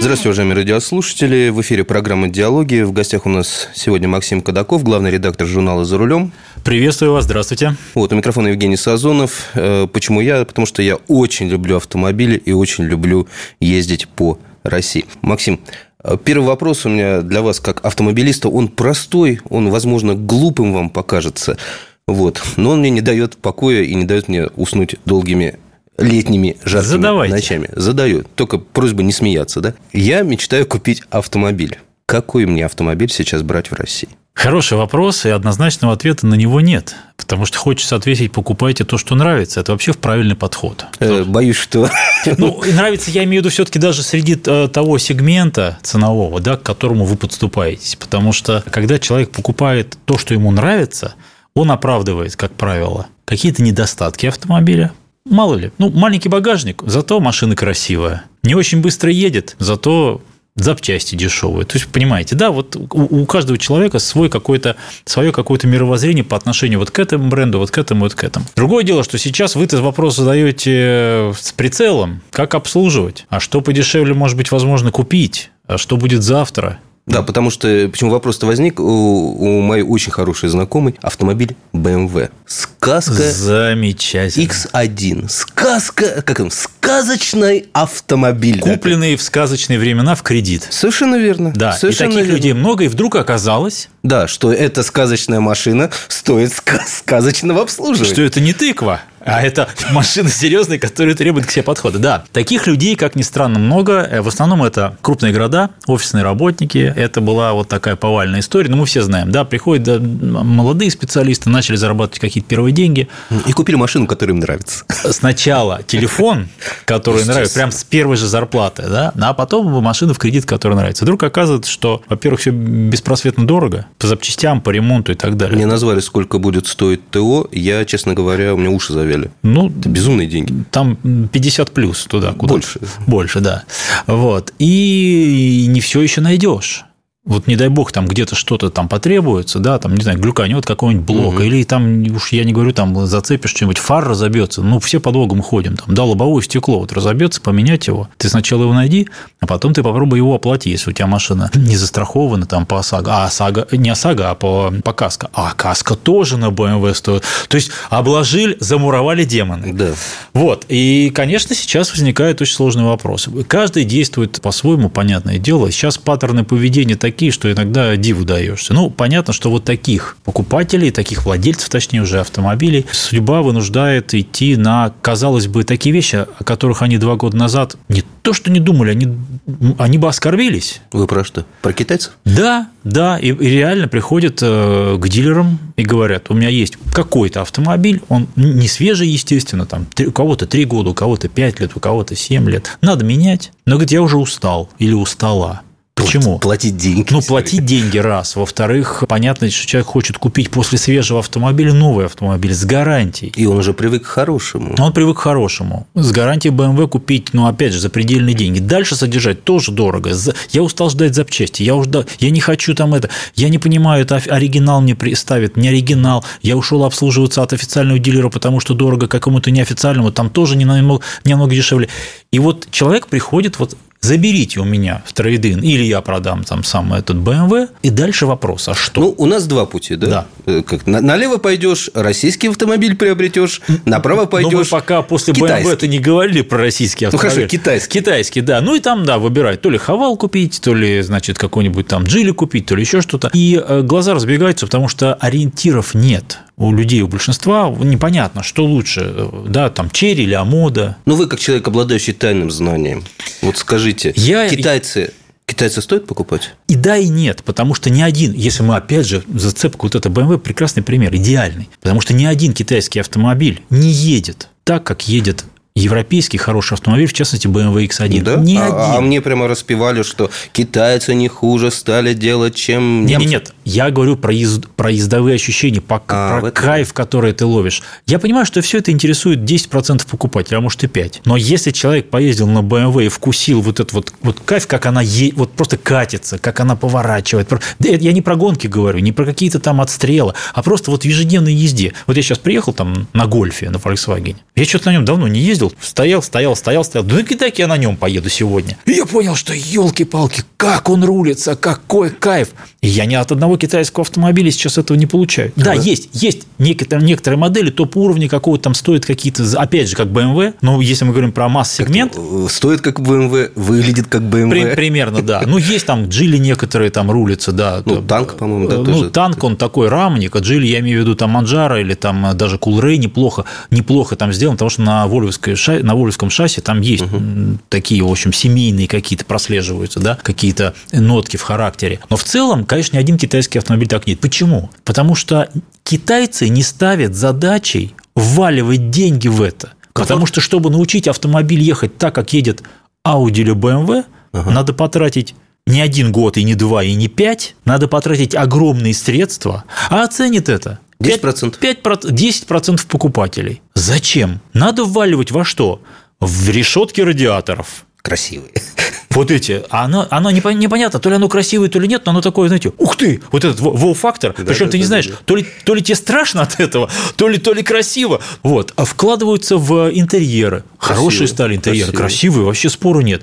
Здравствуйте, уважаемые радиослушатели. В эфире программы «Диалоги». В гостях у нас сегодня Максим Кадаков, главный редактор журнала «За рулем». Приветствую вас, здравствуйте. Вот, у микрофона Евгений Сазонов. Э, почему я? Потому что я очень люблю автомобили и очень люблю ездить по России. Максим, э, Первый вопрос у меня для вас как автомобилиста. Он простой, он, возможно, глупым вам покажется. Вот. Но он мне не дает покоя и не дает мне уснуть долгими летними жаркими Задавайте. ночами. Задаю. Только просьба не смеяться, да? Я мечтаю купить автомобиль. Какой мне автомобиль сейчас брать в России? Хороший вопрос, и однозначного ответа на него нет. Потому что хочется ответить, покупайте то, что нравится. Это вообще в правильный подход. Э, боюсь, что... Ну, и нравится, я имею в виду, все-таки даже среди э, того сегмента ценового, да, к которому вы подступаетесь. Потому что когда человек покупает то, что ему нравится, он оправдывает, как правило, какие-то недостатки автомобиля, Мало ли. Ну, маленький багажник, зато машина красивая. Не очень быстро едет, зато запчасти дешевые. То есть, понимаете, да, вот у, у каждого человека свой какой-то, свое какое-то мировоззрение по отношению вот к этому бренду, вот к этому, вот к этому. Другое дело, что сейчас вы этот вопрос задаете с прицелом, как обслуживать, а что подешевле, может быть, возможно, купить, а что будет завтра, да, потому что почему вопрос-то возник у, у моей очень хорошей знакомой автомобиль BMW. Сказка Замечательно. X1. Сказка, как там, сказочный автомобиль. Купленный в сказочные времена в кредит. Совершенно верно. Да, Совершенно и таких верно. людей много, и вдруг оказалось... Да, что эта сказочная машина стоит ска- сказочного обслуживания. Что это не тыква, а это машина серьезная, которая требует к себе подхода. Да, таких людей, как ни странно, много. Э, В основном это крупные города, офисные работники. Это была вот такая повальная история. Но мы все знаем, да, приходят да, молодые специалисты, начали зарабатывать какие-то первые деньги. И купили машину, которая им нравится. Сначала телефон, который нравится, прям с первой же зарплаты, да, а потом машина в кредит, которая нравится. Вдруг оказывается, что, во-первых, все беспросветно дорого по запчастям, по ремонту и так далее. Мне назвали, сколько будет стоить ТО. Я, честно говоря, у меня уши завяли. Ну, Это безумные деньги. там 50 плюс туда, куда Больше. Больше, да. Вот. И не все еще найдешь. Вот не дай бог, там где-то что-то там потребуется, да, там, не знаю, глюканет какого-нибудь блока, или там, уж я не говорю, там зацепишь что-нибудь, фар разобьется, ну, все по догам ходим, там, да, лобовое стекло вот разобьется, поменять его, ты сначала его найди, а потом ты попробуй его оплати, если у тебя машина не застрахована там по ОСАГО, а ОСАГО, не ОСАГО, а по, по КАСКО, а КАСКО тоже на BMW стоит, то есть обложили, замуровали демоны. Да. Вот. И, конечно, сейчас возникает очень сложный вопрос. Каждый действует по-своему, понятное дело. Сейчас паттерны поведения такие, что иногда диву даешься. Ну, понятно, что вот таких покупателей, таких владельцев, точнее уже автомобилей, судьба вынуждает идти на, казалось бы, такие вещи, о которых они два года назад не то, что не думали, они, они бы оскорбились. Вы про что? Про китайцев? Да, да, и, и реально приходят э, к дилерам и говорят, у меня есть какой-то автомобиль, он не свежий, естественно, там у кого-то 3 года, у кого-то 5 лет, у кого-то 7 лет. Надо менять, но, говорит, я уже устал или устала. Почему? Платить деньги. Ну, платить деньги раз. Во-вторых, понятно, что человек хочет купить после свежего автомобиля новый автомобиль с гарантией. И он уже привык к хорошему. Он привык к хорошему. С гарантией BMW купить, ну, опять же, за предельные деньги. Дальше содержать тоже дорого. Я устал ждать запчасти. Я, уже, я не хочу там это. Я не понимаю, это оригинал мне ставит, не оригинал. Я ушел обслуживаться от официального дилера, потому что дорого какому-то неофициальному. Там тоже не намного, не намного дешевле. И вот человек приходит вот заберите у меня в трейдин, или я продам там сам этот BMW, и дальше вопрос, а что? Ну, у нас два пути, да? Да. Э, Как, на- налево пойдешь, российский автомобиль приобретешь, направо Но пойдешь. мы пока после китайский. BMW-то не говорили про российский Ну, автомобиль. хорошо, китайский. Китайский, да. Ну, и там, да, выбирать. То ли Хавал купить, то ли, значит, какой-нибудь там Джили купить, то ли еще что-то. И э, глаза разбегаются, потому что ориентиров нет у людей, у большинства. Непонятно, что лучше, э, да, там, Черри или Амода. Ну, вы как человек, обладающий тайным знанием, вот скажите, Я- китайцы, китайцы стоит покупать? И да, и нет, потому что ни один, если мы опять же зацепка вот это BMW, прекрасный пример, идеальный, потому что ни один китайский автомобиль не едет так, как едет европейский хороший автомобиль, в частности, BMW X1. Да? Ни а, один. а мне прямо распевали, что китайцы не хуже стали делать, чем Нет, немцы. нет, нет. Я говорю про, езд- про ездовые ощущения, по- А, про этом- кайф, который ты ловишь. Я понимаю, что все это интересует 10% покупателя, а может и 5%. Но если человек поездил на BMW и вкусил вот этот вот, вот кайф, как она е- вот просто катится, как она поворачивает. Я не про гонки говорю, не про какие-то там отстрелы, а просто вот в ежедневной езде. Вот я сейчас приехал там на гольфе, на Volkswagen. Я что-то на нем давно не ездил. Стоял, стоял, стоял, стоял. Да так я на нем поеду сегодня. И я понял, что елки-палки, как он рулится, какой кайф. И я ни от одного китайского автомобиля сейчас этого не получаю. Да, есть, есть некоторые, некоторые модели топ-уровня какого-то там стоят какие-то, опять же, как BMW, но если мы говорим про масс-сегмент, Э, Стоит как BMW, выглядит как BMW. при- примерно, да. Ну, есть там джили некоторые там рулятся, да. Ну, Там, танк, по-моему, да, Ну, тоже. танк, он такой рамник, а джили, я имею в виду там Манджара или там э, даже Кулрей неплохо, неплохо там сделан, потому что на, Вольвовской на Вольвовском шасси там есть м, такие, в общем, семейные какие-то прослеживаются, да, какие-то нотки в характере. Но в целом, конечно, ни один китайский автомобиль так нет. Почему? Потому что китайцы не ставят задачей вваливать деньги в это. Потому что, чтобы научить автомобиль ехать так, как едет Audi или BMW, надо потратить не один год, и не два, и не пять. Надо потратить огромные средства. А оценит это 10%. 5, 10% покупателей. Зачем? Надо вваливать во что? В решетки радиаторов. Красивые. Вот эти, а оно, оно непон- непонятно, то ли оно красивое, то ли нет, но оно такое, знаете, ух ты, вот этот вау-фактор, причем да, ты не да, знаешь, да, да. То, ли, то ли тебе страшно от этого, то ли, то ли красиво, вот, а вкладываются в интерьеры, хорошие стали интерьеры, красивые. красивые, вообще спору нет,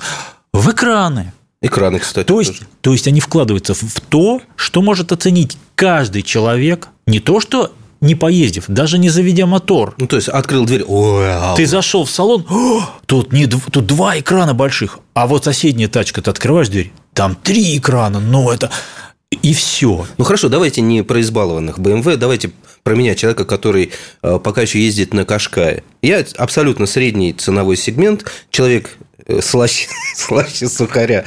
в экраны, Экраны, кстати. то есть, тоже. то есть они вкладываются в то, что может оценить каждый человек, не то что не поездив, даже не заведя мотор, Ну, то есть, открыл дверь. Ой, ау. ты зашел в салон, «О, тут, не, тут два экрана больших, а вот соседняя тачка, ты открываешь дверь, там три экрана, ну это... И все. Ну хорошо, давайте не про избалованных BMW, давайте про меня, человека, который э, пока еще ездит на Кашкае. Я абсолютно средний ценовой сегмент, человек слаще, слаще сухаря,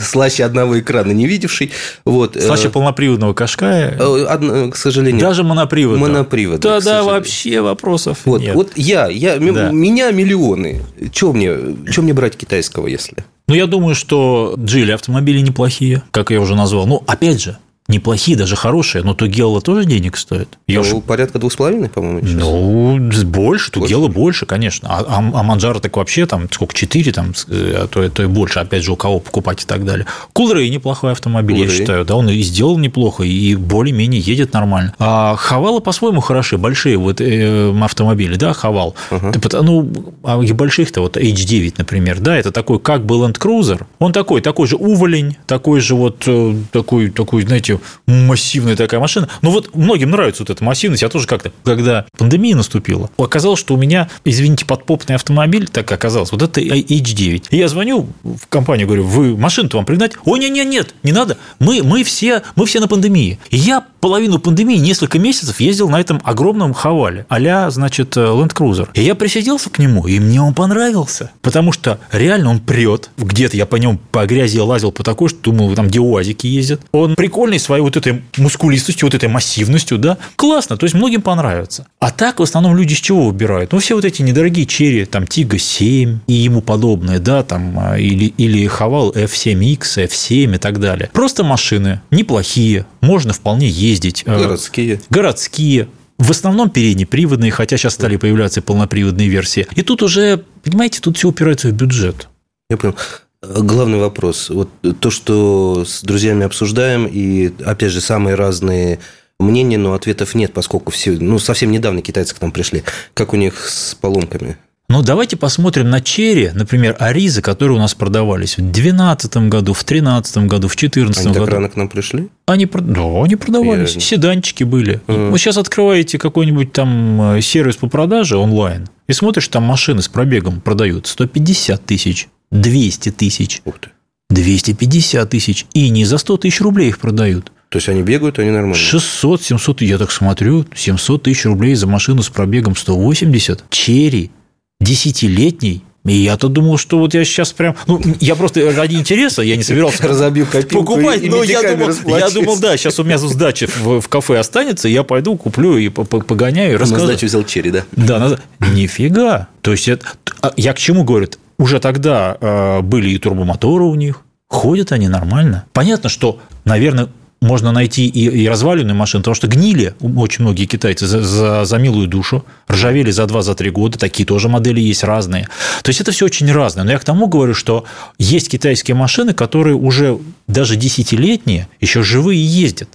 слаще одного экрана не видевший. Вот, э, Слаще полноприводного Кашкая, э, одно- к сожалению. даже моноприводного. моноприводный, к Да, да, вообще вопросов Вот, нет. вот я, я Да. меня миллионы. Чего мне, чё мне брать китайского, если? Ну, я думаю, что Джили автомобили неплохие, как я уже назвал. Ну, опять же, неплохие, даже хорошие, но Тугелла тоже денег стоит. Я уж Ну, порядка двух с половиной, по-моему, сейчас. Ну, больше, Тугела больше, конечно. А, а, а Манджара так вообще там сколько, 4, там, а то, и- то и больше, опять же, у кого покупать и так далее. Кулрей неплохой автомобиль, я Кулрей. считаю. Да, он и сделал неплохо, и более-менее едет нормально. А Хавалы по-своему хороши, большие вот э, автомобили, да, Хавал. Пот- Ну, а и больших-то, вот H9, например, да, это такой, как был Land Cruiser, он такой, такой же уволень, такой же вот, э, такой, такой, знаете, массивная такая машина. Ну, вот многим нравится вот эта массивность. Я тоже как-то, когда пандемия наступила, оказалось, что у меня, извините, подпопный автомобиль, так оказалось, вот это H9. И я звоню в компанию, говорю, вы машину-то вам пригнать? Ой, нет, нет, нет, не надо. Мы, мы, все, мы все на пандемии. И я половину пандемии, несколько месяцев ездил на этом огромном хавале, а значит, э, Land Cruiser. И я присиделся к нему, и мне он понравился. Потому что реально он прет. Где-то я по нем по грязи лазил по такой, что думал, там где уазики ездят. Он прикольный своей вот этой мускулистостью, вот этой массивностью, да. Классно, то есть многим понравится. А так в основном люди с чего выбирают? Ну, все вот эти недорогие черри, там Тига 7 и ему подобное, да, там, а, или, или Хавал F7X, F7 и так далее. Просто машины, неплохие, можно вполне ездить. Э, Городские. городские, в основном переднеприводные, хотя сейчас стали появляться полноприводные версии. И тут уже, понимаете, тут все упирается в бюджет. Я понял. Главный вопрос. Вот то, что с друзьями обсуждаем, и, опять же, самые разные мнения, но ответов нет, поскольку все, ну, совсем недавно китайцы к нам пришли. Как у них с поломками? Ну, давайте посмотрим на черри, например, Аризы, которые у нас продавались в 2012 году, в 2013 году, в 2014 Они так году. рано к нам пришли? Они, да, они продавались, Я- седанчики были. Вы сейчас открываете какой-нибудь там э, сервис по продаже онлайн и смотришь, там машины с пробегом продают 150 тысяч, 200 тысяч, Ух ты. 250 тысяч, и не за 100 тысяч рублей их продают. То есть они бегают, они нормально. 600, 700, я так смотрю, 700 тысяч рублей за машину с пробегом 180. Черри, десятилетний, И я-то думал, что вот я сейчас прям... Ну, я просто ради интереса, я не собирался Разобью копилку покупать, и но я думал, я думал, да, сейчас у меня сдача в, в кафе останется, я пойду куплю и по- по- погоняю и На расскажу. сдачу взял черри, да? Да, надо. Нифига. То есть, это... а я к чему говорю? Уже тогда э, были и турбомоторы у них, ходят они нормально. Понятно, что, наверное, можно найти и, и разваленную машину, потому что гнили очень многие китайцы за, за, за милую душу, ржавели за 2-3 года, такие тоже модели есть разные. То есть это все очень разное. Но я к тому говорю, что есть китайские машины, которые уже даже десятилетние, еще живые ездят.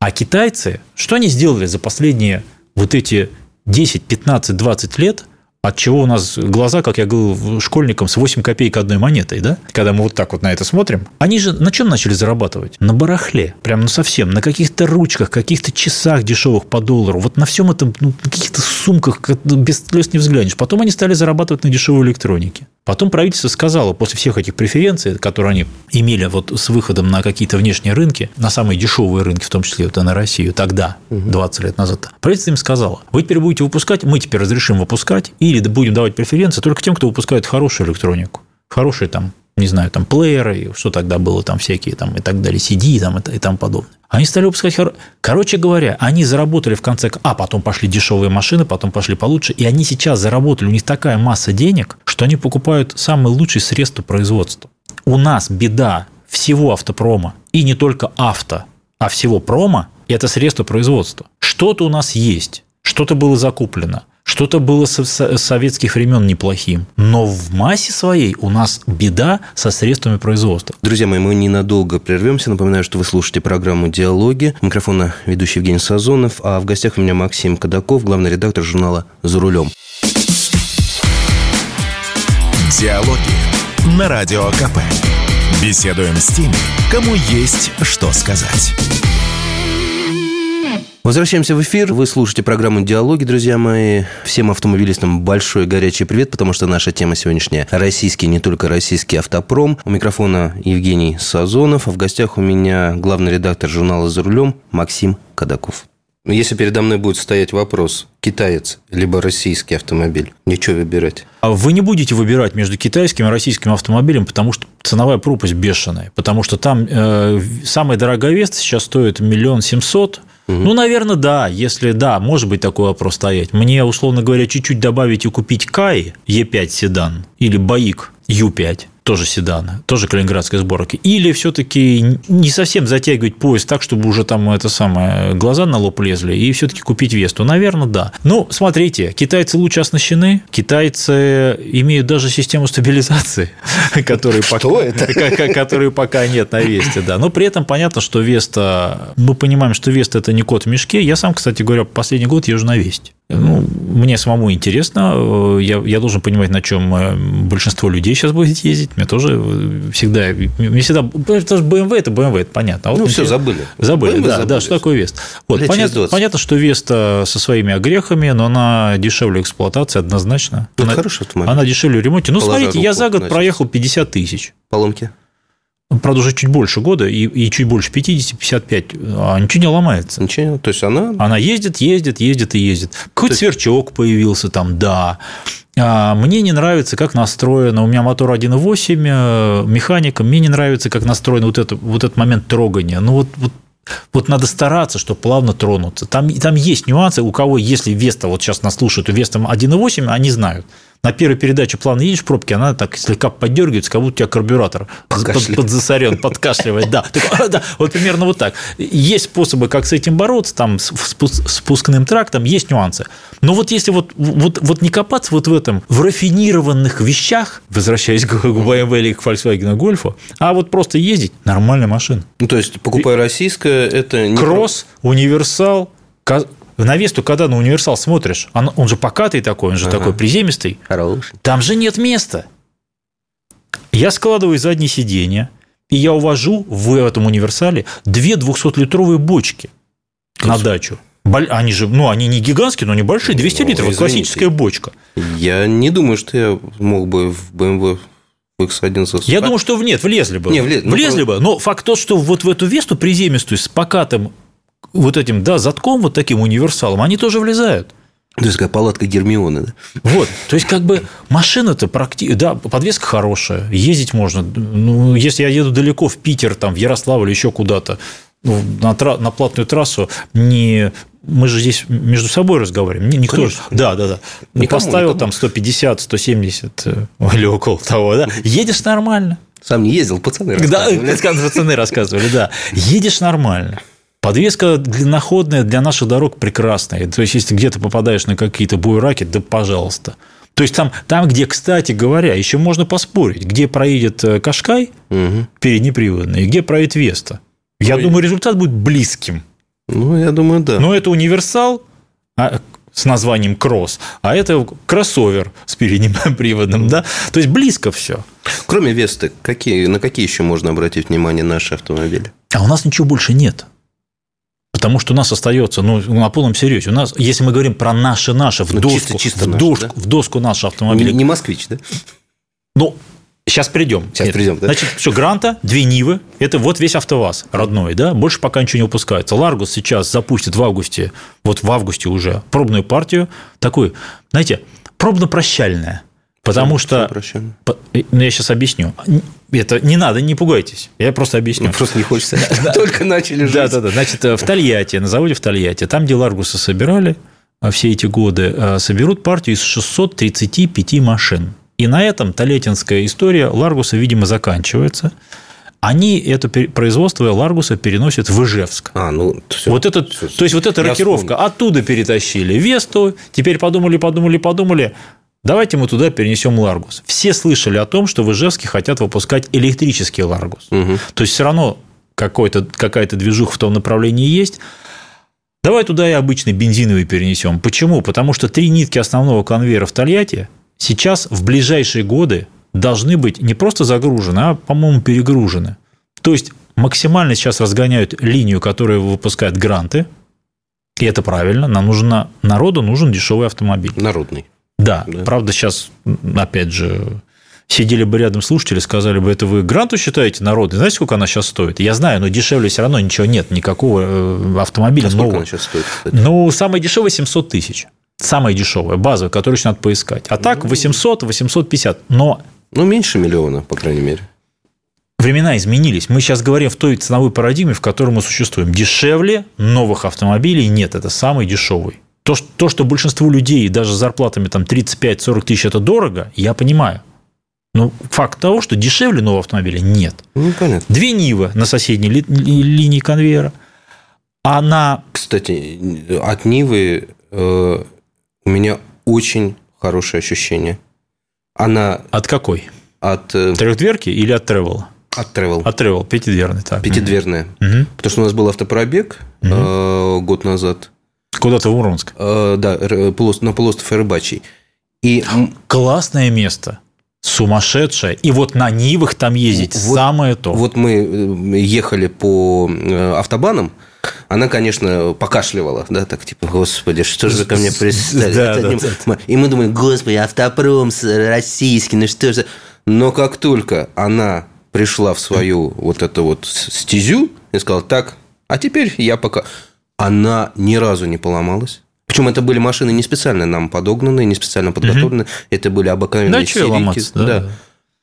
А китайцы, что они сделали за последние вот эти 10, 15, 20 лет, от чего у нас глаза, как я говорил школьникам, с 8 копеек одной монетой, да? Когда мы вот так вот на это смотрим. Они же на чем начали зарабатывать? На барахле. Прям ну совсем. На каких-то ручках, каких-то часах дешевых по доллару. Вот на всем этом, ну, каких-то сумках, без слез не взглянешь. Потом они стали зарабатывать на дешевой электронике. Потом правительство сказало, после всех этих преференций, которые они имели вот с выходом на какие-то внешние рынки, на самые дешевые рынки, в том числе вот и на Россию, тогда, 20 лет назад, правительство им сказало, вы теперь будете выпускать, мы теперь разрешим выпускать, или будем давать преференции только тем, кто выпускает хорошую электронику, хорошие там, не знаю, там плееры, что тогда было, там всякие там и так далее, CD там, и, тому подобное. Они стали выпускать... хоро- Короче говоря, они заработали в конце... А, потом пошли дешевые машины, потом пошли получше. И они сейчас заработали, у них такая масса денег, что они покупают самые лучшие средства производства. У нас беда всего автопрома, и не только авто, а всего прома – это средства производства. Что-то у нас есть, что-то было закуплено, что-то было со- советских времен неплохим. Но в массе своей у нас беда со средствами производства. Друзья мои, мы ненадолго прервемся. Напоминаю, что вы слушаете программу «Диалоги». У Микрофона ведущий Евгений Сазонов, а в гостях у меня Максим Кадаков, главный редактор журнала «За рулем». Диалоги на Радио КП. Беседуем с теми, кому есть что сказать. Возвращаемся в эфир. Вы слушаете программу «Диалоги», друзья мои. Всем автомобилистам большой горячий привет, потому что наша тема сегодняшняя – российский, не только российский автопром. У микрофона Евгений Сазонов, а в гостях у меня главный редактор журнала «За рулем» Максим Кадаков. Если передо мной будет стоять вопрос, китаец либо российский автомобиль, ничего выбирать. А Вы не будете выбирать между китайским и российским автомобилем, потому что ценовая пропасть бешеная. Потому что там э, самая дорогая Веста сейчас стоит миллион семьсот. Ну, наверное, да. Если да, может быть такой вопрос стоять. Мне, условно говоря, чуть-чуть добавить и купить Кай Е5 седан или Баик Ю5 тоже седан, тоже калининградской сборки, или все-таки не совсем затягивать поезд так, чтобы уже там это самое глаза на лоб лезли, и все-таки купить Весту? Наверное, да. Ну, смотрите, китайцы лучше оснащены, китайцы имеют даже систему стабилизации, которой пока, нет на Весте, да. Но при этом понятно, что Веста, мы понимаем, что Веста это не кот в мешке. Я сам, кстати говоря, последний год езжу на Весте. Ну, мне самому интересно, э, я, я должен понимать, на чем э, большинство людей сейчас будет ездить. Мне тоже э, всегда, мне всегда, потому что BMW это BMW, это понятно. А вот Ну, все, забыли. Забыли, BMW да, забыли. да, что такое Вест. Вот, Лет понятно, 20. понятно, что Веста со своими огрехами, но она дешевле эксплуатации однозначно. Ну, она, это хороший автомобиль. она дешевле в ремонте. Ну, Положа смотрите, я руку за год на проехал 50 тысяч. Поломки? Правда, уже чуть больше года и, и чуть больше 50-55, а ничего не ломается. Ничего, то есть она... Она ездит, ездит, ездит и ездит. Какой-то сверчок появился там, да. А, Мне не нравится, как настроено. У меня мотор 1.8, э, механика. Мне не нравится, как настроен вот, это, вот этот момент трогания. Ну, вот, вот вот надо стараться, чтобы плавно тронуться. Там, там есть нюансы, у кого, если Веста, вот сейчас нас слушают, у Веста 1.8, они знают. На первой передаче плавно едешь в пробке, она так слегка поддергивается, как будто у тебя карбюратор под, подзасорен, подкашливает. Да. А, да, вот примерно вот так. Есть способы, как с этим бороться, там, с спуск- спускным трактом, есть нюансы. Но вот если вот, вот, вот не копаться вот в этом, в рафинированных вещах, возвращаясь к BMW или к Volkswagen Golf, а вот просто ездить, нормальная машина. Ну, то есть, покупая российское, это не... Кросс, универсал. Ка- На Весту, когда на универсал смотришь, он, он же покатый такой, он же Ага. такой приземистый. Хороший. Там же нет места. Я складываю задние сиденья, и я увожу в этом универсале две 200-литровые бочки на Господи. дачу. Они же, ну, они не гигантские, но небольшие, 200 Ну, литров, извините. классическая бочка. Я не думаю, что я мог бы в BMW в X1 засунуть. Я думаю, что в нет, влезли бы. Не, влез- ну, влезли бы, но факт тот, что вот в эту Весту приземистую с покатым вот этим, да, затком, вот таким универсалом, они тоже влезают. То есть, как палатка Гермионы, да? Вот, то есть, как бы машина-то практически... Да, подвеска хорошая, ездить можно. Ну, если я еду далеко в Питер, там, в Ярославль, еще куда-то, ну, на, тра... на платную трассу, не мы же здесь между собой разговариваем. Никто Конечно. же, да, да, да. Никому, Поставил никому. там 150, 170 э, или около того, да. Едешь нормально. Сам не ездил, пацаны рассказывали. Да, пацаны рассказывали, да. Едешь нормально. Подвеска длинноходная для наших дорог прекрасная. То есть, если где-то попадаешь на какие-то буераки, да пожалуйста. То есть, там, там, где, кстати говоря, еще можно поспорить, где проедет э, Кашкай угу. переднеприводный, и где проедет Веста. Я Ой. думаю, результат будет близким. Ну, я думаю, да. Но это универсал а, с названием кросс, а это кроссовер с передним приводом, да? То есть близко все. Кроме Весты, какие, на какие еще можно обратить внимание наши автомобили? А у нас ничего больше нет. Потому что у нас остается, ну, на полном серьезе, у нас, если мы говорим про наши наши в ну, доску, чисто, чисто в, наши, доску да? в доску наши автомобили. Не, не москвич, да? Ну, Сейчас придем. Сейчас Нет. придем, да? Значит, все, Гранта, две Нивы, это вот весь АвтоВАЗ родной, да, больше пока ничего не выпускается. Ларгус сейчас запустит в августе, вот в августе уже, пробную партию, такую, знаете, пробно-прощальная. Потому что... Ну, я сейчас объясню. Это не надо, не пугайтесь. Я просто объясню. Ну, просто не хочется. Только начали жить. Да, да, да. Значит, в Тольятти, на заводе в Тольятти, там, где Ларгуса собирали а, все эти годы, а, соберут партию из 635 машин. И на этом Толетинская история Ларгуса, видимо, заканчивается. Они это производство Ларгуса переносят в Ижевск. А, ну, все, вот этот, все, то есть, вот эта рокировка оттуда перетащили Весту, теперь подумали, подумали, подумали, давайте мы туда перенесем Ларгус. Все слышали о том, что в Ижевске хотят выпускать электрический Ларгус. Угу. То есть, все равно какая-то движуха в том направлении есть. Давай туда и обычный бензиновый перенесем. Почему? Потому что три нитки основного конвейера в Тольятти – сейчас в ближайшие годы должны быть не просто загружены, а, по-моему, перегружены. То есть максимально сейчас разгоняют линию, которая выпускает гранты, и это правильно. Нам нужно, народу нужен дешевый автомобиль. Народный. Да, да. правда, сейчас, опять же, сидели бы рядом слушатели, сказали бы, это вы гранту считаете народный? Знаете, сколько она сейчас стоит? Я знаю, но дешевле все равно ничего нет, никакого э, автомобиля а нового. Сколько она сейчас стоит? Кстати? Ну, самый дешевый 700 тысяч самая дешевая, базовая, которую еще надо поискать. А так 800, 850. Но... Ну, меньше миллиона, по крайней мере. Времена изменились. Мы сейчас говорим в той ценовой парадигме, в которой мы существуем. Дешевле новых автомобилей нет. Это самый дешевый. То, что, то, что большинству людей даже с зарплатами там 35-40 тысяч это дорого, я понимаю. Но факт того, что дешевле нового автомобиля нет. Ну, понятно. Две Нивы на соседней ли, ли, линии конвейера. А на... Кстати, от Нивы э, у меня очень хорошее ощущение. Она... От какой? От... Э, Трехдверки или от тревела? От Travel. От Travel, пятидверный. Так. Пятидверная. Угу. Потому что у нас был автопробег угу. э, год назад. Куда-то в Мурманск? Э, да, на полуостров Рыбачий. И... Классное место. Сумасшедшее. И вот на Нивах там ездить вот, самое то. Вот мы э, ехали по э, автобанам, она, конечно, покашливала, да, так типа, господи, что же вы ко мне пристали? Да, да, да. И мы думаем, господи, автопром российский, ну что же. Но как только она пришла в свою вот эту вот стезю и сказала, так, а теперь я пока... Она ни разу не поломалась. Причем это были машины не специально нам подогнанные, не специально подготовленные. Угу. Это были обыкновенные да, серийки. Да. да.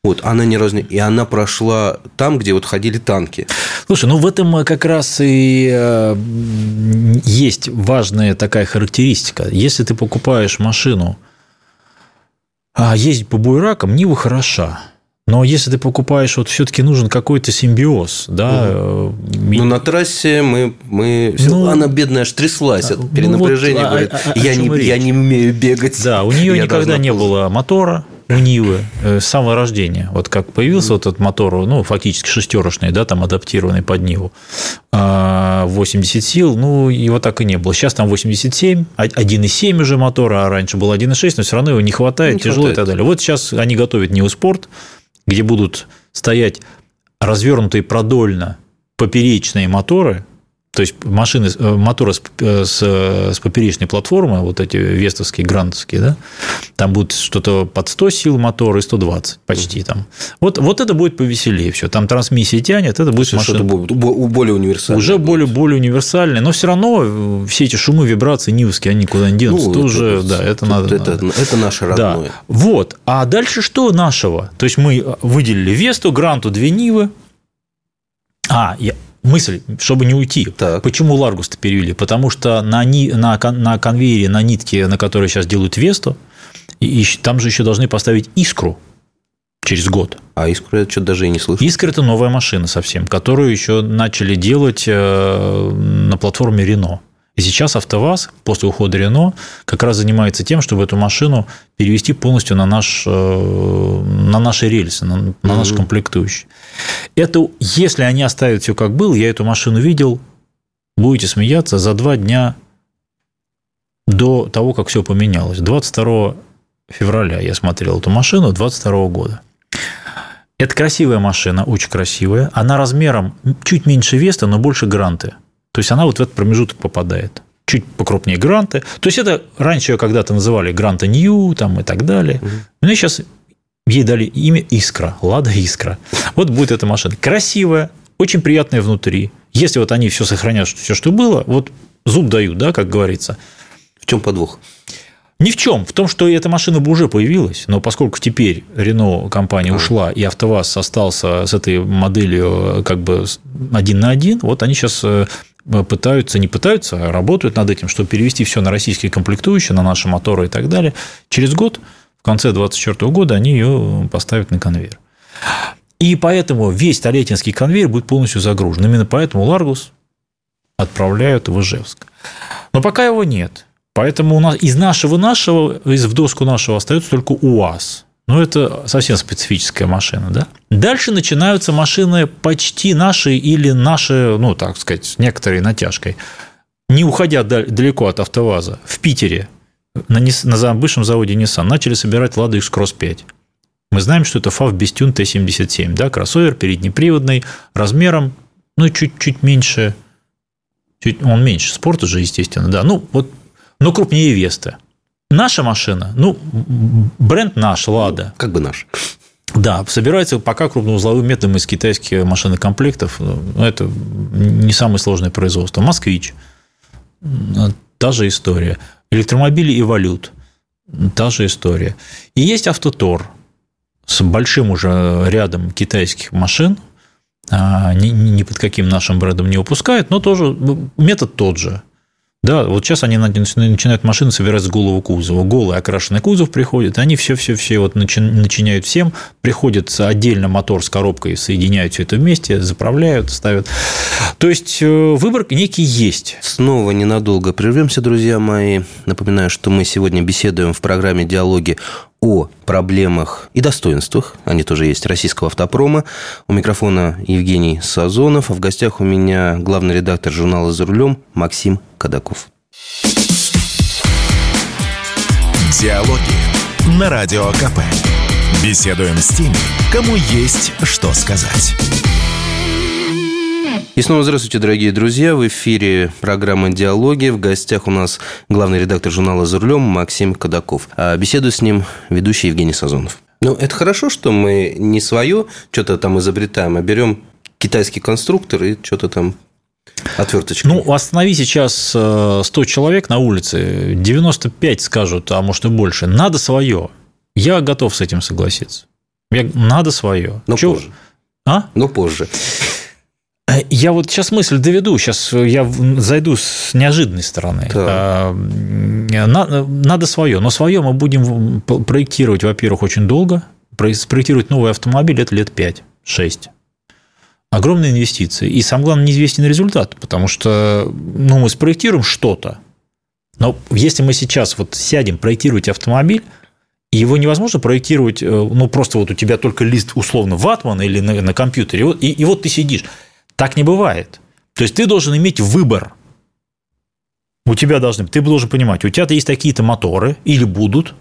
Вот, она не... И она прошла там, где вот ходили танки. Слушай, ну в этом э, как раз и э, есть важная такая характеристика. Если ты покупаешь машину, а ездить по буеракам, Нива хороша. Но если ты покупаешь, вот все-таки нужен какой-то симбиоз, да. Угу. Ну, на трассе мы, мы ну, она бедная аж тряслась от перенапряжения, ну, вот, говорит, а, а, я, не, я не умею бегать. Да, у нее никогда не было мотора, у Нивы э, с самого рождения. Вот как появился вот этот мотор, ну, фактически шестерочный, да, там адаптированный под Ниву, 80 а, сил, ну, его так и не было. Сейчас там 87, 1,7 уже мотора, а раньше был 1,6, но все равно его не хватает, не тяжело хватает. и так далее. Вот сейчас они готовят Ниву Спорт, где будут стоять развернутые продольно поперечные моторы, то есть машины, э, моторы с, э, с, э, с поперечной платформы, вот эти вестовские, грантовские, да, там будет что-то под 100 сил мотора и 120 почти там. Вот, вот это будет повеселее все. Там трансмиссия тянет, это будет машина... более универсальное. Уже более, более универсальное, но все равно все эти шумы, вибрации нивовские, они никуда не денутся. Ну, это, уже, да, это надо. Это, надо. это наше родное. Да. Вот. А дальше что нашего? То есть мы выделили Весту, Гранту, две Нивы. А, я, мысль, чтобы не уйти. Так. Почему Ларгус-то перевели? Потому что на, ни, на, на конвейере, на нитке, на которой сейчас делают Весту, и, и там же еще должны поставить искру через год. А искру я что-то даже и не слышу. Искра – это новая машина совсем, которую еще начали делать э, на платформе Рено. И сейчас АвтоВАЗ после ухода Рено как раз занимается тем, чтобы эту машину перевести полностью на, наш, э, на наши рельсы, на, на наш комплектующий. Это, если они оставят все как было, я эту машину видел, будете смеяться, за два дня до того, как все поменялось. 22 февраля я смотрел эту машину 22 года. Это красивая машина, очень красивая. Она размером чуть меньше Веста, но больше Гранты. То есть она вот в этот промежуток попадает. Чуть покрупнее гранты. То есть это раньше ее когда-то называли гранта Нью там, и так далее. Угу. Но сейчас ей дали имя Искра, Лада Искра. Вот будет эта машина. Красивая, очень приятная внутри. Если вот они все сохранят, все, что было, вот зуб дают, да, как говорится. В чем подвох? Ни в чем. В том, что эта машина бы уже появилась, но поскольку теперь Рено компания ушла, и АвтоВАЗ остался с этой моделью как бы один на один, вот они сейчас э, пытаются, не пытаются, а работают над этим, чтобы перевести все на российские комплектующие, на наши моторы и так далее. Через год, в конце 2024 года, они ее поставят на конвейер. И поэтому весь Столетинский конвейер будет полностью загружен. Именно поэтому Ларгус отправляют в Ижевск. Но пока его нет. Поэтому у нас из нашего нашего, из в доску нашего остается только УАЗ. Ну, это совсем специфическая машина, да? Дальше начинаются машины почти наши или наши, ну, так сказать, с некоторой натяжкой. Не уходя далеко от АвтоВАЗа, в Питере на, на бывшем заводе Nissan начали собирать Lada X-Cross 5. Мы знаем, что это FAV Bestune T77, да, кроссовер переднеприводный, размером, ну, чуть-чуть меньше, чуть, он меньше спорта же, естественно, да, ну, вот, но крупнее Веста. Наша машина, ну, бренд наш, Лада. Как бы наш. Да, собирается пока крупноузловым методом из китайских машинокомплектов. Ну, это не самое сложное производство. Москвич. Та же история. Электромобили и валют. Та же история. И есть Автотор с большим уже рядом китайских машин. А, ни, ни под каким нашим брендом не выпускают, но тоже метод тот же. Да, вот сейчас они начинают машины собирать с голого кузова. Голый окрашенный кузов приходит, они все-все-все вот начиняют всем, приходит отдельно мотор с коробкой, соединяют все это вместе, заправляют, ставят. То есть э, выбор некий есть. Снова ненадолго прервемся, друзья мои. Напоминаю, что мы сегодня беседуем в программе «Диалоги» о проблемах и достоинствах, они тоже есть, российского автопрома. У микрофона Евгений Сазонов, а в гостях у меня главный редактор журнала «За рулем» Максим Кадаков. Диалоги на Радио КП. Беседуем с теми, кому есть что сказать. И снова здравствуйте, дорогие друзья. В эфире программа «Диалоги». В гостях у нас главный редактор журнала «За рулем» Максим Кадаков. А беседу с ним ведущий Евгений Сазонов. Ну, это хорошо, что мы не свое что-то там изобретаем, а берем китайский конструктор и что-то там отверточкой. Ну, останови сейчас 100 э, человек на улице, 95 скажут, а может и больше. Надо свое. Я готов с этим согласиться. Я, надо свое. Но Чего? позже. А? Но позже. Я вот сейчас мысль доведу, сейчас я зайду с неожиданной стороны. Да. Надо свое, но свое мы будем проектировать, во-первых, очень долго. Спроектировать новый автомобиль – это лет 5-6 огромные инвестиции. И самое главное, неизвестен результат, потому что ну, мы спроектируем что-то, но если мы сейчас вот сядем проектировать автомобиль, его невозможно проектировать, э, ну, просто вот у тебя только лист условно ватмана или на, на компьютере, и, и вот ты сидишь. Так не бывает. То есть ты должен иметь выбор. У тебя должны, ты должен понимать, у тебя есть такие-то моторы или будут,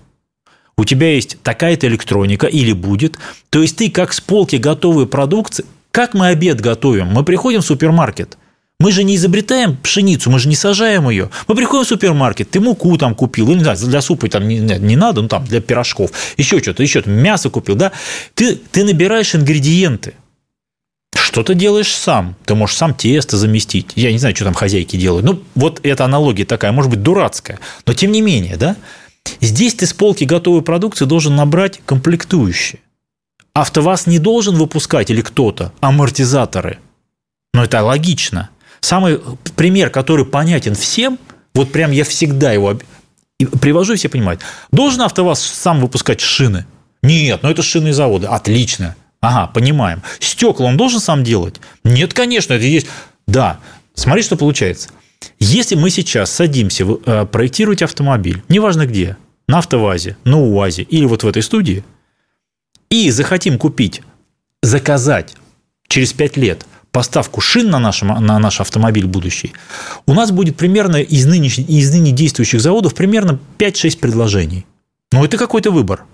у тебя есть такая-то электроника или будет. То есть ты как с полки готовой продукции, как мы обед готовим? Мы приходим в супермаркет, Мы же не изобретаем пшеницу, мы же не сажаем ее. Мы приходим в супермаркет, ты муку там купил, или не знаю, для супа там не, не надо, ну там для пирожков, еще что-то, еще -то, мясо купил, да? Ты, ты набираешь ингредиенты. Что-то делаешь сам. Ты можешь сам тесто заместить. Я не знаю, что там хозяйки делают. Ну, вот эта аналогия такая, может быть, дурацкая. Но тем не менее, да? Здесь ты с полки готовой продукции должен набрать комплектующие. АвтоВАЗ не должен выпускать или кто-то амортизаторы. Но это логично. Самый пример, который понятен всем, вот прям я всегда его привожу, и все понимают. Должен АвтоВАЗ сам выпускать шины? Нет, ну это шины завода. Отлично. Ага, понимаем. Стекла он должен сам делать? Нет, конечно, это есть. Да, смотри, что получается. Если мы сейчас садимся э, проектировать автомобиль, неважно где, на автовазе, на УАЗе или вот в этой студии, и захотим купить, заказать через 5 лет поставку шин на, нашем, на наш автомобиль будущий, у нас будет примерно из, нынеш... из ныне действующих заводов примерно 5-6 предложений. Но это какой-то выбор.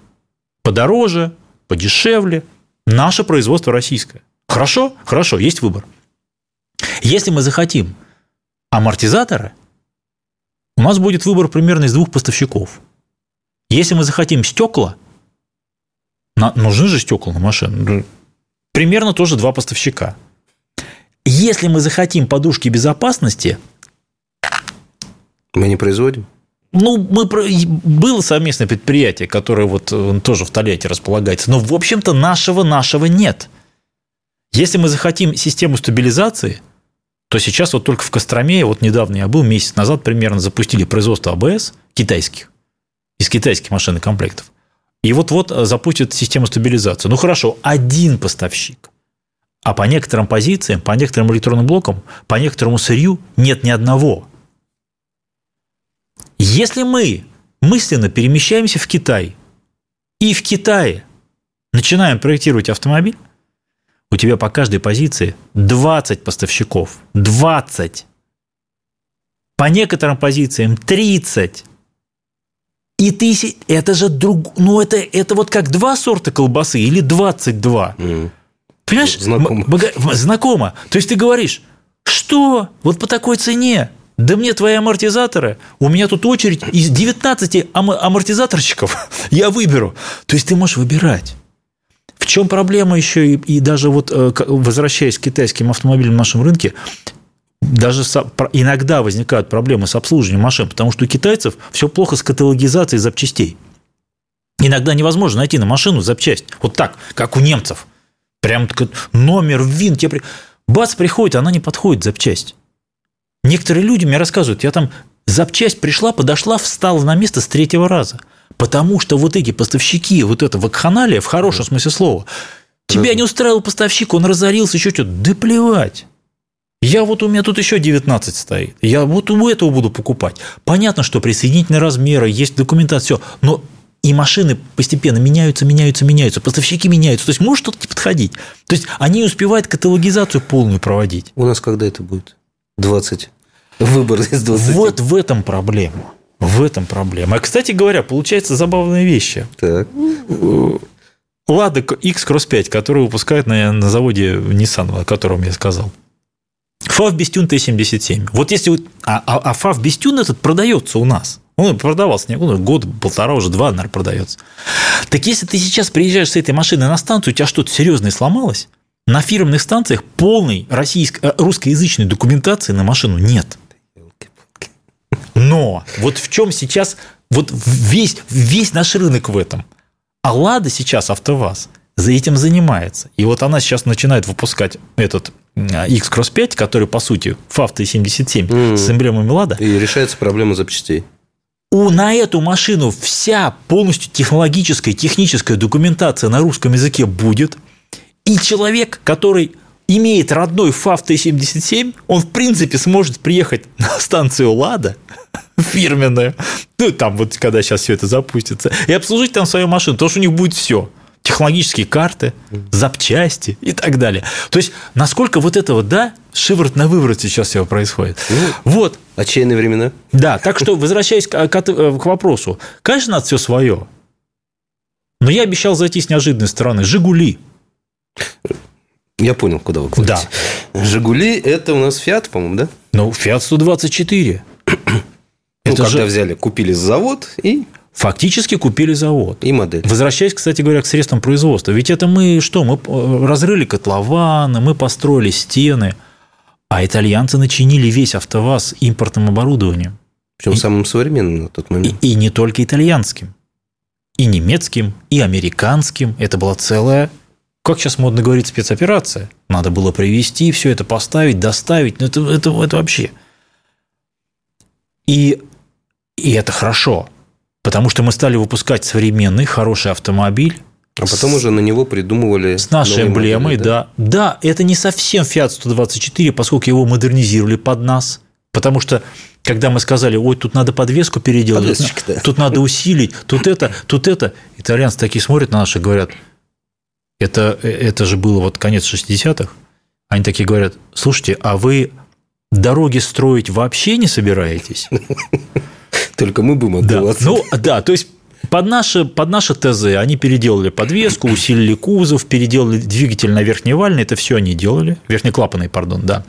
Подороже, подешевле. Наше производство российское. Хорошо? Хорошо, есть выбор. Если мы захотим амортизаторы, у нас будет выбор примерно из двух поставщиков. Если мы захотим стекла, нужны же стекла на машину, примерно тоже два поставщика. Если мы захотим подушки безопасности... Мы не производим? Ну, мы, было совместное предприятие, которое вот э, тоже в Тольятти располагается, но, в общем-то, нашего нашего нет. Если мы захотим систему стабилизации – то сейчас вот только в Костроме, вот недавно я был, месяц назад примерно запустили производство АБС китайских, из китайских машин и комплектов. И вот-вот запустят систему стабилизации. Ну хорошо, один поставщик. А по некоторым позициям, по некоторым электронным блокам, по некоторому сырью нет ни одного. Если мы мысленно перемещаемся в Китай и в Китае начинаем проектировать автомобиль, у тебя по каждой позиции 20 поставщиков. 20. По некоторым позициям 30. И ты... Это же друг... Ну, это, это вот как два сорта колбасы или 22. Mm. Понимаешь? Знакомо. Бога... Знакомо. То есть, ты говоришь, что? Вот по такой цене? Да мне твои амортизаторы, у меня тут очередь из 19 ам- амортизаторщиков, я выберу. То есть ты можешь выбирать. В чем проблема еще, и, и даже вот э, возвращаясь к китайским автомобилям в нашем рынке, даже иногда возникают проблемы с обслуживанием машин, потому что у китайцев все плохо с каталогизацией запчастей. Иногда невозможно найти на машину запчасть. Вот так, как у немцев. Прям номер, вин. Тебе... Бац, приходит, она не подходит, запчасть. Некоторые люди мне рассказывают, я там запчасть пришла, подошла, встала на место с третьего раза – Потому что вот эти поставщики, вот это вакханалия, в хорошем смысле слова, тебя не устраивал поставщик, он разорился, еще что-то. Да плевать. Я вот у меня тут еще 19 стоит. Я вот у этого буду покупать. Понятно, что присоединительные размеры, есть документация, все. Но и машины постепенно меняются, меняются, меняются, поставщики меняются. То есть может что-то подходить. То есть они успевают каталогизацию полную проводить. У нас когда это будет? 20. Выбор из 20. Вот в этом проблема. В этом проблема. А, кстати говоря, получается забавные вещи. Так. Лада X-Cross 5, который выпускают на, на заводе Nissan, о котором я сказал. ФАВ Бестюн Т-77. Вот если... А, а, а ФАВ Бестюн этот продается у нас. Он продавался не ну, год, полтора, уже два, наверное, продается. Так если ты сейчас приезжаешь с этой машиной на станцию, у тебя что-то серьезное сломалось, на фирменных станциях полной российско- э, русскоязычной документации на машину нет. Но вот в чем сейчас вот весь, весь наш рынок в этом. А Лада сейчас, АвтоВАЗ, за этим занимается. И вот она сейчас начинает выпускать этот X-Cross 5, который, по сути, FAV T77 mm. с эмблемами Лада. И решается проблема запчастей. У, на эту машину вся полностью технологическая, техническая документация на русском языке будет. И человек, который имеет родной FAV T77, он, в принципе, сможет приехать на станцию «Лада», фирменную, ну, там вот, когда сейчас все это запустится, и обслужить там свою машину, потому что у них будет все технологические карты, запчасти и так далее. То есть, насколько вот это вот, да, шиворот на выворот сейчас все происходит. Ну, вот. Отчаянные времена. Да, так что, возвращаясь к, к, к вопросу, конечно, надо все свое. Но я обещал зайти с неожиданной стороны. «Жигули». Я понял, куда вы клоните. Да. «Жигули» – это у нас «Фиат», по-моему, да? Ну, Fiat 124. Ну, Это когда же- взяли, купили завод и, Фактически купили завод. и модель. Возвращаясь, кстати говоря, к средствам производства. Ведь это мы что? Мы э, разрыли котлованы, мы построили стены, а итальянцы начинили весь АвтоВАЗ импортным оборудованием. Причем самым современным на тот И, момент. и не только итальянским. И немецким, и американским. Это была целая, как сейчас модно говорить, спецоперация. Надо было привезти, все это поставить, доставить. Ну, это, это, это вообще. И, и это хорошо. Потому что мы стали выпускать современный, хороший автомобиль, А потом уже на него придумывали с нашей эмблемой, модели, да. да. это не совсем Fiat 124, поскольку его модернизировали под нас. Потому что, когда мы сказали, ой, тут надо подвеску переделать, да. тут надо усилить, тут это, тут это, итальянцы такие смотрят на нас и говорят, это, это же было вот конец 60-х, они такие говорят, слушайте, а вы дороги строить вообще не собираетесь? Только мы будем Да, отдуваться. ну да, то есть под наше, под наше ТЗ они переделали подвеску, усилили кузов, переделали двигатель на верхневальный, это все они делали, верхнеклапанный, пардон, да.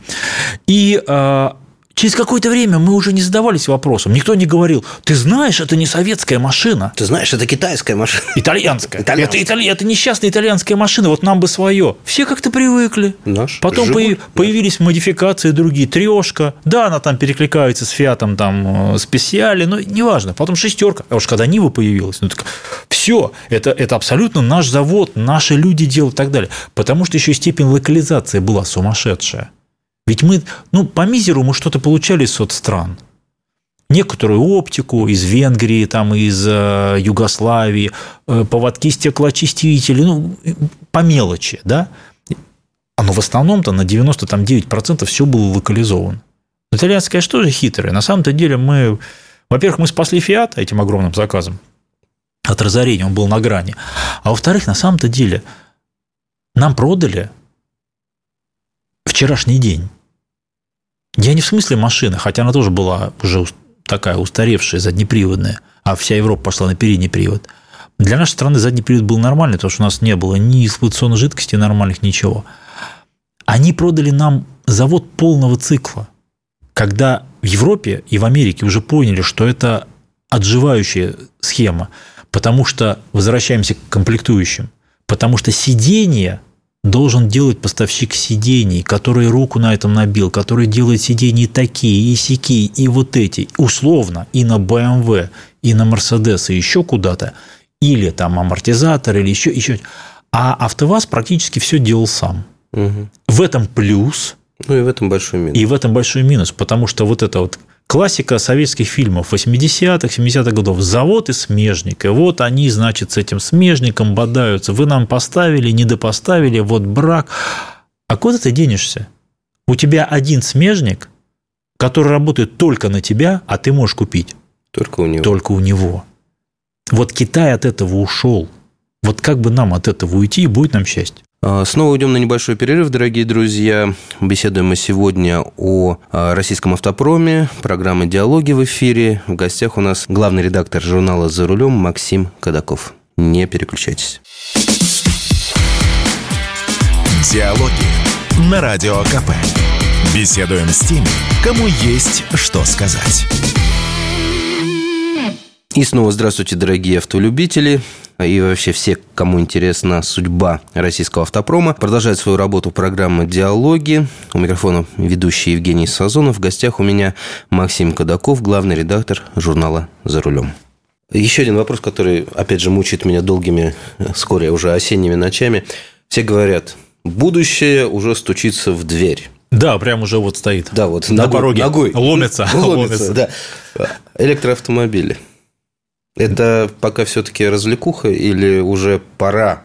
И а, через какое-то время мы уже не задавались вопросом, никто не говорил, ты знаешь, это не советская машина, Ты знаешь, это китайская машина. итальянская. Итальянская. Это, итали- это несчастная итальянская машина, вот нам бы свое. Все как-то привыкли. Наш Потом «Жигуль», появ- появились модификации другие. Трешка. Да, она там перекликается с Фиатом, там, э, специали, но неважно. Потом шестерка. А уж когда Нива появилась, ну так все, это, это абсолютно наш завод, наши люди делают и так далее. Потому что еще степень локализации была сумасшедшая. Ведь мы, ну, по мизеру мы что-то получали из соцстран. Некоторую оптику из Венгрии, там, из э, Югославии, э, поводки стеклоочистители, ну, по мелочи, да? А но в основном-то на 99% все было локализовано. Итальянцы, конечно, тоже хитрые. На самом-то деле мы... Во-первых, мы спасли Фиат этим огромным заказом от разорения, он был на грани. А во-вторых, на самом-то деле нам продали вчерашний день. Я не в смысле машины, хотя она тоже была уже такая устаревшая, заднеприводная, а вся Европа пошла на передний привод. Для нашей страны задний привод был нормальный, потому что у нас не было ни эксплуатационной жидкости нормальных, ничего. Они продали нам завод полного цикла, когда в Европе и в Америке уже поняли, что это отживающая схема, потому что, возвращаемся к комплектующим, потому что сиденье должен делать поставщик сидений, который руку на этом набил, который делает сиденья и такие, и сякие, и вот эти, условно, и на BMW, и на Mercedes, и еще куда-то, или там амортизатор, или еще, еще. А АвтоВАЗ практически все делал сам. Мгм. В этом плюс, Ну и в этом большой минус. и в этом большой минус, потому что вот это вот классика советских фильмов 80-х, 70-х годов. Завод и смежник. И вот они, значит, с этим смежником бодаются. Вы нам поставили, не допоставили, вот брак. А куда ты денешься? У тебя один смежник, который работает только на тебя, а ты можешь купить Только у него. только у него. Вот Китай от этого ушел. Вот как бы нам от этого уйти, и будет нам счастье. А, Снова уйдем на небольшой перерыв, дорогие друзья. Беседуем мы сегодня о а, российском автопроме. Программа «Диалоги» в эфире. В гостях у нас главный редактор журнала «За рулем» Максим Кадаков. Не переключайтесь. Диалоги на Радио КП. Беседуем с теми, кому есть что сказать. И снова здравствуйте, дорогие автолюбители и вообще все, кому интересна судьба российского автопрома. Продолжает свою работу программа «Диалоги». У микрофона ведущий Евгений Сазонов. В гостях у меня Максим Кадаков, главный редактор журнала «За рулем». Еще один вопрос, который, опять же, мучает меня долгими, вскоре уже осенними ночами. Все говорят, будущее уже стучится в дверь. Да, прям уже вот стоит. Да, вот на ногой- пороге. ногой. Ломится. Ломится, да. Электроавтомобили. Это пока все-таки развлекуха или уже пора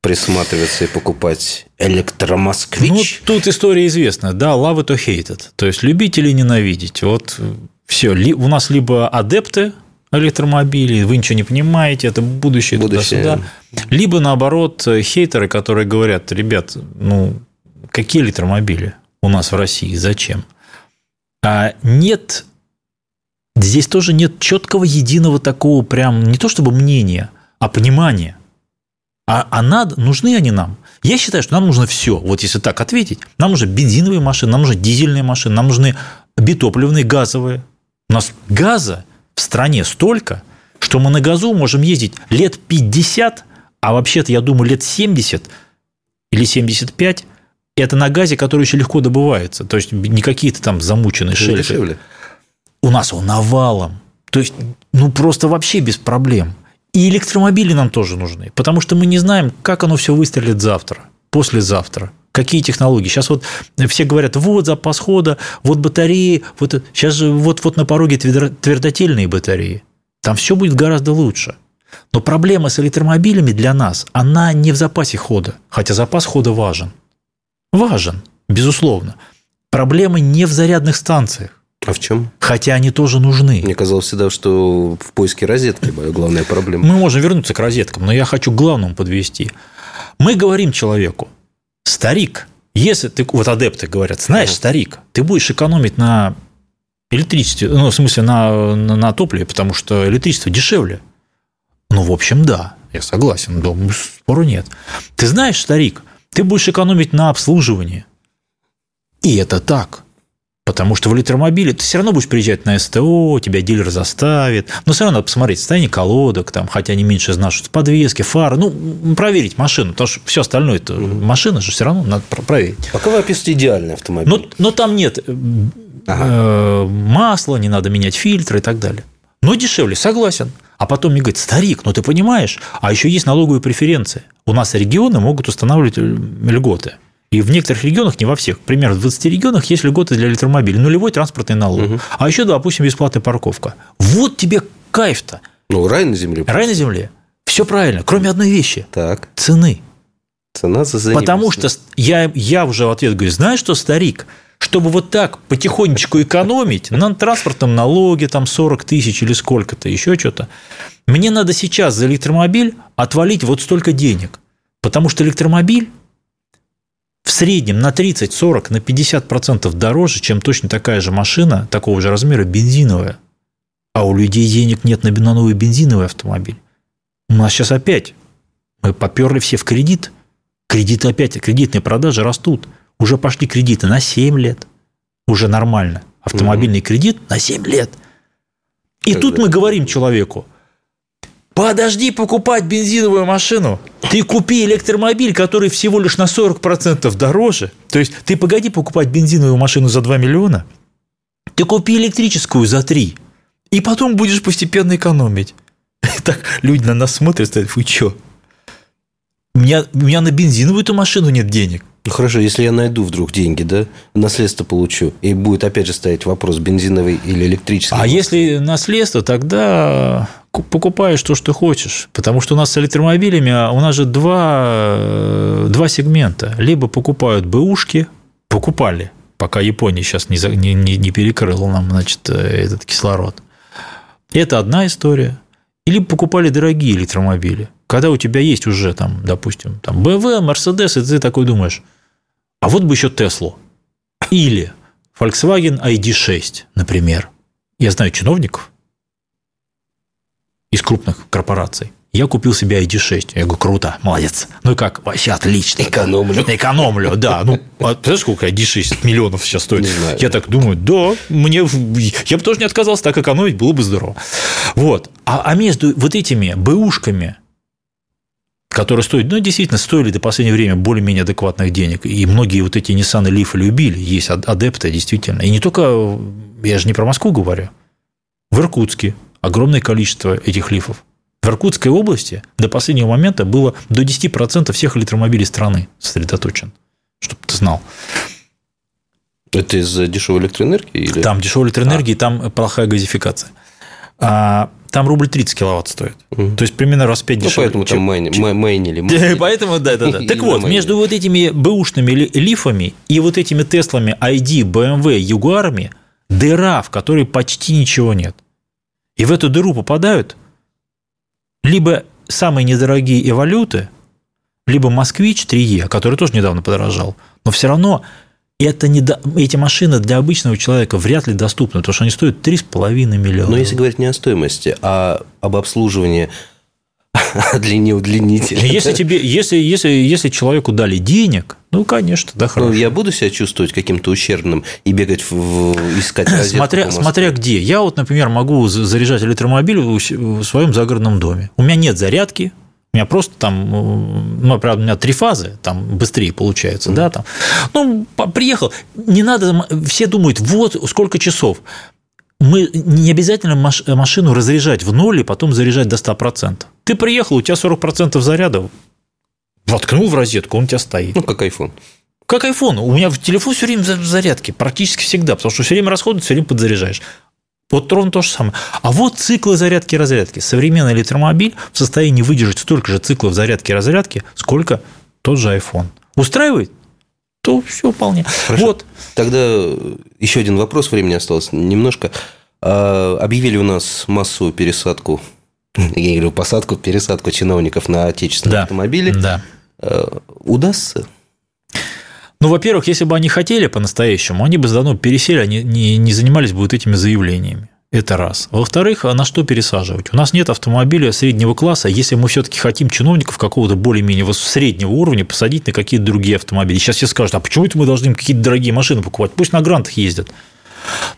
присматриваться и покупать Ну, электромосквич? тут история известная, да, love it or hate it. То есть любить или ненавидеть. Вот все. У нас либо адепты электромобилей, вы ничего не понимаете, это будущее, Будущее. туда-сюда. Либо наоборот, хейтеры, которые говорят, ребят, ну, какие электромобили у нас в России, зачем? А нет, здесь тоже нет четкого единого такого прям, не то чтобы мнения, а понимания. А, а надо, нужны они нам? Я считаю, что нам нужно все. Вот если так ответить, нам нужны бензиновые машины, нам нужны дизельные машины, нам нужны битопливные, газовые. У нас газа в стране столько, что мы на газу можем ездить лет 50, а вообще-то, я думаю, лет 70 или 75 это на газе, который еще легко добывается. То есть не какие-то там замученные шельфы. Дешевле. У нас он навалом. То есть, ну, просто вообще без проблем. И электромобили нам тоже нужны, потому что мы не знаем, как оно все выстрелит завтра, послезавтра. Какие технологии? Сейчас вот все говорят, вот запас хода, вот батареи, вот сейчас же вот, вот на пороге твердотельные батареи. Там все будет гораздо лучше. Но проблема с электромобилями для нас, она не в запасе хода, хотя запас хода важен. Важен, безусловно. Проблема не в зарядных станциях. А в чем? Хотя они тоже нужны. Мне казалось всегда, что в поиске розетки главная проблема. Мы можем вернуться к розеткам, но я хочу к главному подвести. Мы говорим человеку, старик, если ты, вот адепты говорят, знаешь, старик, ты будешь экономить на электричестве, ну, в смысле, на, на, на топливе, потому что электричество дешевле. Ну, в общем, да, я согласен, да, спору нет. Ты знаешь, старик, ты будешь экономить на обслуживании. И это так. Потому что в электромобиле ты все равно будешь приезжать на СТО, тебя дилер заставит. Но все равно надо посмотреть состояние колодок, там, хотя они меньше знают, подвески, фары. Ну, проверить машину, потому что все остальное это машина же все равно надо проверить. Пока вы описываете идеальный автомобиль. Но, но там нет э, ага. э, масла, не надо менять фильтры и так далее. Но дешевле, согласен. А потом мне говорит, старик, ну ты понимаешь, а еще есть налоговые преференции. У нас регионы могут устанавливать э, льготы. И в некоторых регионах, не во всех, примерно в 20 регионах есть льготы для электромобилей, нулевой транспортный налог. Угу. А еще, допустим, бесплатная парковка. Вот тебе кайф-то. Ну, рай на земле. Просто. Рай на земле. Все правильно, кроме одной вещи. Так. Цены. Цена за Потому что я, я уже в ответ говорю, знаешь что, старик, чтобы вот так потихонечку экономить на транспортном налоге, там 40 тысяч или сколько-то, еще что-то, мне надо сейчас за электромобиль отвалить вот столько денег. Потому что электромобиль в среднем на 30, 40, на 50% дороже, чем точно такая же машина такого же размера бензиновая. А у людей денег нет на новый бензиновый автомобиль. У нас сейчас опять мы поперли все в кредит. Кредиты опять, кредитные продажи растут. Уже пошли кредиты на 7 лет. Уже нормально. Автомобильный угу. кредит на 7 лет. И как тут мы говорим человеку – Подожди покупать бензиновую машину. Ты купи электромобиль, который всего лишь на 40% дороже. То есть ты погоди покупать бензиновую машину за 2 миллиона. Ты купи электрическую за 3. И потом будешь постепенно экономить. Так люди на нас смотрят, говорят, вы что? У меня, у меня на бензиновую эту машину нет денег. Ну хорошо, если я найду вдруг деньги, да, наследство получу, и будет опять же стоять вопрос, бензиновый или электрический. А если наследство, тогда покупаешь то, что хочешь. Потому что у нас с электромобилями, а у нас же два, э, два сегмента. Либо покупают бэушки, покупали, пока Япония сейчас не, не, не, перекрыла нам, значит, э, этот кислород. Это одна история. Или покупали дорогие электромобили. Когда у тебя есть уже, там, допустим, там, BMW, Mercedes, и ты такой думаешь, а вот бы еще Теслу. Или Volkswagen ID6, например. Я знаю чиновников, из крупных корпораций. Я купил себе ID6. Я говорю, круто, молодец. Ну и как? Вообще отлично. Экономлю. Экономлю, да. Ну, а ты знаешь, сколько ID6 миллионов сейчас стоит? Не знаю. Я так думаю, да, мне, я бы тоже не отказался, так экономить было бы здорово. Вот. А, а между вот этими бэушками, которые стоят, ну, действительно, стоили до последнего времени более-менее адекватных денег. И многие вот эти Nissan Leaf любили. Есть адепты, действительно. И не только, я же не про Москву говорю. В Иркутске огромное количество этих лифов. В Иркутской области до последнего момента было до 10% всех электромобилей страны сосредоточен, чтобы ты знал. Это из-за дешевой электроэнергии? Или... Там дешевая электроэнергия, а. там плохая газификация. А, там рубль 30 киловатт стоит. Угу. То есть примерно раз в 5 ну, поэтому чем, там майни, чем... майнили. Поэтому, да, да, да. Так вот, между вот этими бэушными лифами и вот этими Теслами ID, BMW, Ягуарами дыра, в которой почти ничего нет. И в эту дыру попадают либо самые недорогие эволюты, либо «Москвич 3Е», который тоже недавно подорожал. Но все равно это не до... эти машины для обычного человека вряд ли доступны, потому что они стоят 3,5 миллиона. Но если говорить не о стоимости, а об обслуживании а длине удлинитель. Если, тебе, если, если, если человеку дали денег, ну, конечно, да, хорошо. Ну, я буду себя чувствовать каким-то ущербным и бегать, в, искать смотря, смотря где. Я вот, например, могу заряжать электромобиль в своем загородном доме. У меня нет зарядки, у меня просто там, ну, правда, у меня три фазы, там быстрее получается, mm. да, там. Ну, приехал, не надо, все думают, вот сколько часов. Мы не обязательно машину разряжать в ноль и потом заряжать до 100%. Ты приехал, у тебя 40% заряда, воткнул в розетку, он у тебя стоит. Ну, как iPhone. Как iPhone. У меня в телефон все время в зарядке, практически всегда, потому что все время расходует, все время подзаряжаешь. Вот ровно то же самое. А вот циклы зарядки и разрядки. Современный электромобиль в состоянии выдержать столько же циклов зарядки и разрядки, сколько тот же iPhone. Устраивает? То все вполне. Хорошо. Вот. Тогда еще один вопрос, времени осталось немножко. А, объявили у нас массовую пересадку, я говорю, посадку, пересадку чиновников на отечественные да. автомобили. Да. А, удастся? Ну, во-первых, если бы они хотели по-настоящему, они бы давно пересели, они не, не занимались бы вот этими заявлениями. Это раз. Во-вторых, а на что пересаживать? У нас нет автомобиля среднего класса. Если мы все-таки хотим чиновников какого-то более-менее среднего уровня посадить на какие-то другие автомобили. Сейчас все скажут, а почему это мы должны какие-то дорогие машины покупать? Пусть на грантах ездят.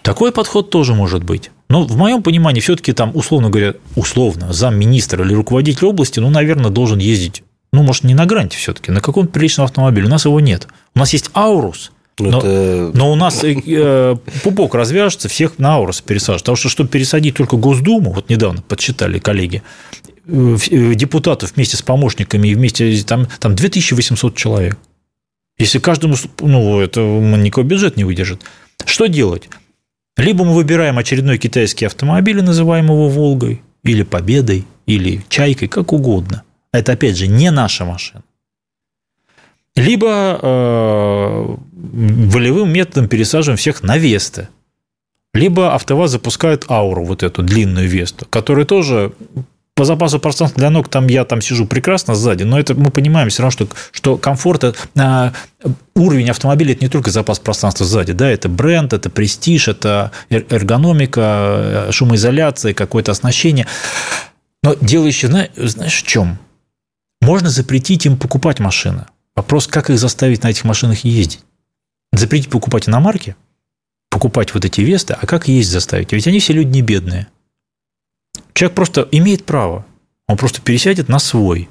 Такой подход тоже может быть. Но в моем понимании все-таки там, условно говоря, условно, замминистра или руководитель области, ну, наверное, должен ездить ну, может, не на гранте все-таки, на каком-то приличном автомобиле. У нас его нет. У нас есть Аурус, но, это... но у нас э, пупок развяжется, всех на Аурус пересаживают. Потому что, чтобы пересадить только Госдуму, вот недавно подсчитали коллеги, э, э, депутатов вместе с помощниками и вместе там, там 2800 человек. Если каждому, ну, это никакой бюджет не выдержит. Что делать? Либо мы выбираем очередной китайский автомобиль, называем его «Волгой», или «Победой», или «Чайкой», как угодно. Это, опять же, не наша машина. Либо э, волевым методом пересаживаем всех на Весты. Либо АвтоВАЗ запускает Ауру, вот эту длинную Весту, которая тоже по запасу пространства для ног там я там сижу прекрасно сзади, но это мы понимаем все равно, что, что комфорт, э, уровень автомобиля – это не только запас пространства сзади, да, это бренд, это престиж, это эргономика, э, шумоизоляция, какое-то оснащение. Но дело еще, знаешь, в чем? Можно запретить им покупать машины. Вопрос, как их заставить на этих машинах ездить. Запретить покупать иномарки, покупать вот эти Весты, а как ездить заставить? Ведь они все люди не бедные. Человек просто имеет право. Он просто пересядет на свой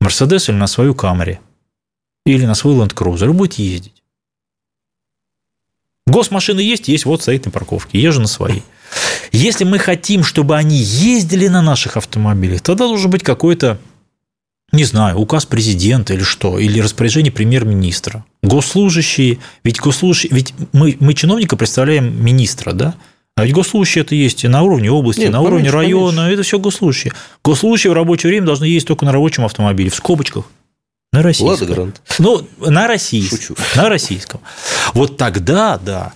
Мерседес или на свою Камри. Или на свой Cruiser и будет ездить. Госмашины есть, есть, вот стоит на парковке. Езжу на своей. Если мы хотим, чтобы они ездили на наших автомобилях, тогда должен быть какой-то не знаю, указ президента или что, или распоряжение премьер-министра. Госслужащие, ведь госслужащие, ведь мы, мы чиновника представляем министра, да? А ведь госслужащие это есть и на уровне области, Нет, на поменьше, уровне района, поменьше. это все госслужащие. Госслужащие в рабочее время должны ездить только на рабочем автомобиле, в скобочках. На российском. Ладно, Грант. Ну, на российском. Шучу. На российском. Вот тогда, да,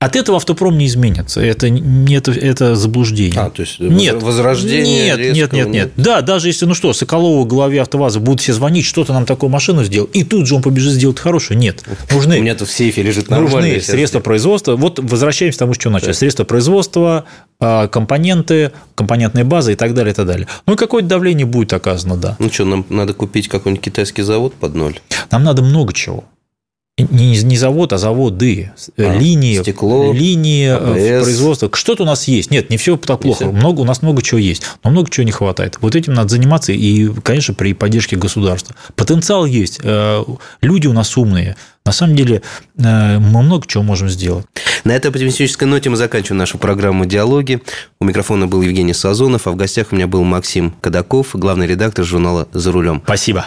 от этого автопром не изменится. Это, это, это заблуждение. А, то есть нет, возрождение Нет, нет, нет, нет. Да, даже если, ну что, Соколову главе АвтоВАЗа будут все звонить, что-то нам такую машину сделал, и тут же он побежит сделать хорошую. Нет. Нужны, У меня тут в сейфе лежит. Нужны средства производства. Вот возвращаемся к тому, с чего начали. Средства производства, а, компоненты, компонентная база и так далее, и так далее. Ну, какое-то давление будет оказано, да. Ну что, нам надо купить какой-нибудь китайский завод под ноль? Нам надо много чего не, не завод, а заводы, а, линии, стекло, линии АБС. производства. Что-то у нас есть. Нет, не все так плохо. Все. Много, у нас много чего есть, но много чего не хватает. Вот этим надо заниматься и, конечно, при поддержке государства. Потенциал есть. Э, люди у нас умные. На самом деле э, мы много чего можем сделать. На этой оптимистической ноте мы заканчиваем нашу программу «Диалоги». У микрофона был Евгений Сазонов, а в гостях у меня был Максим Кадаков, главный редактор журнала «За рулем». Спасибо.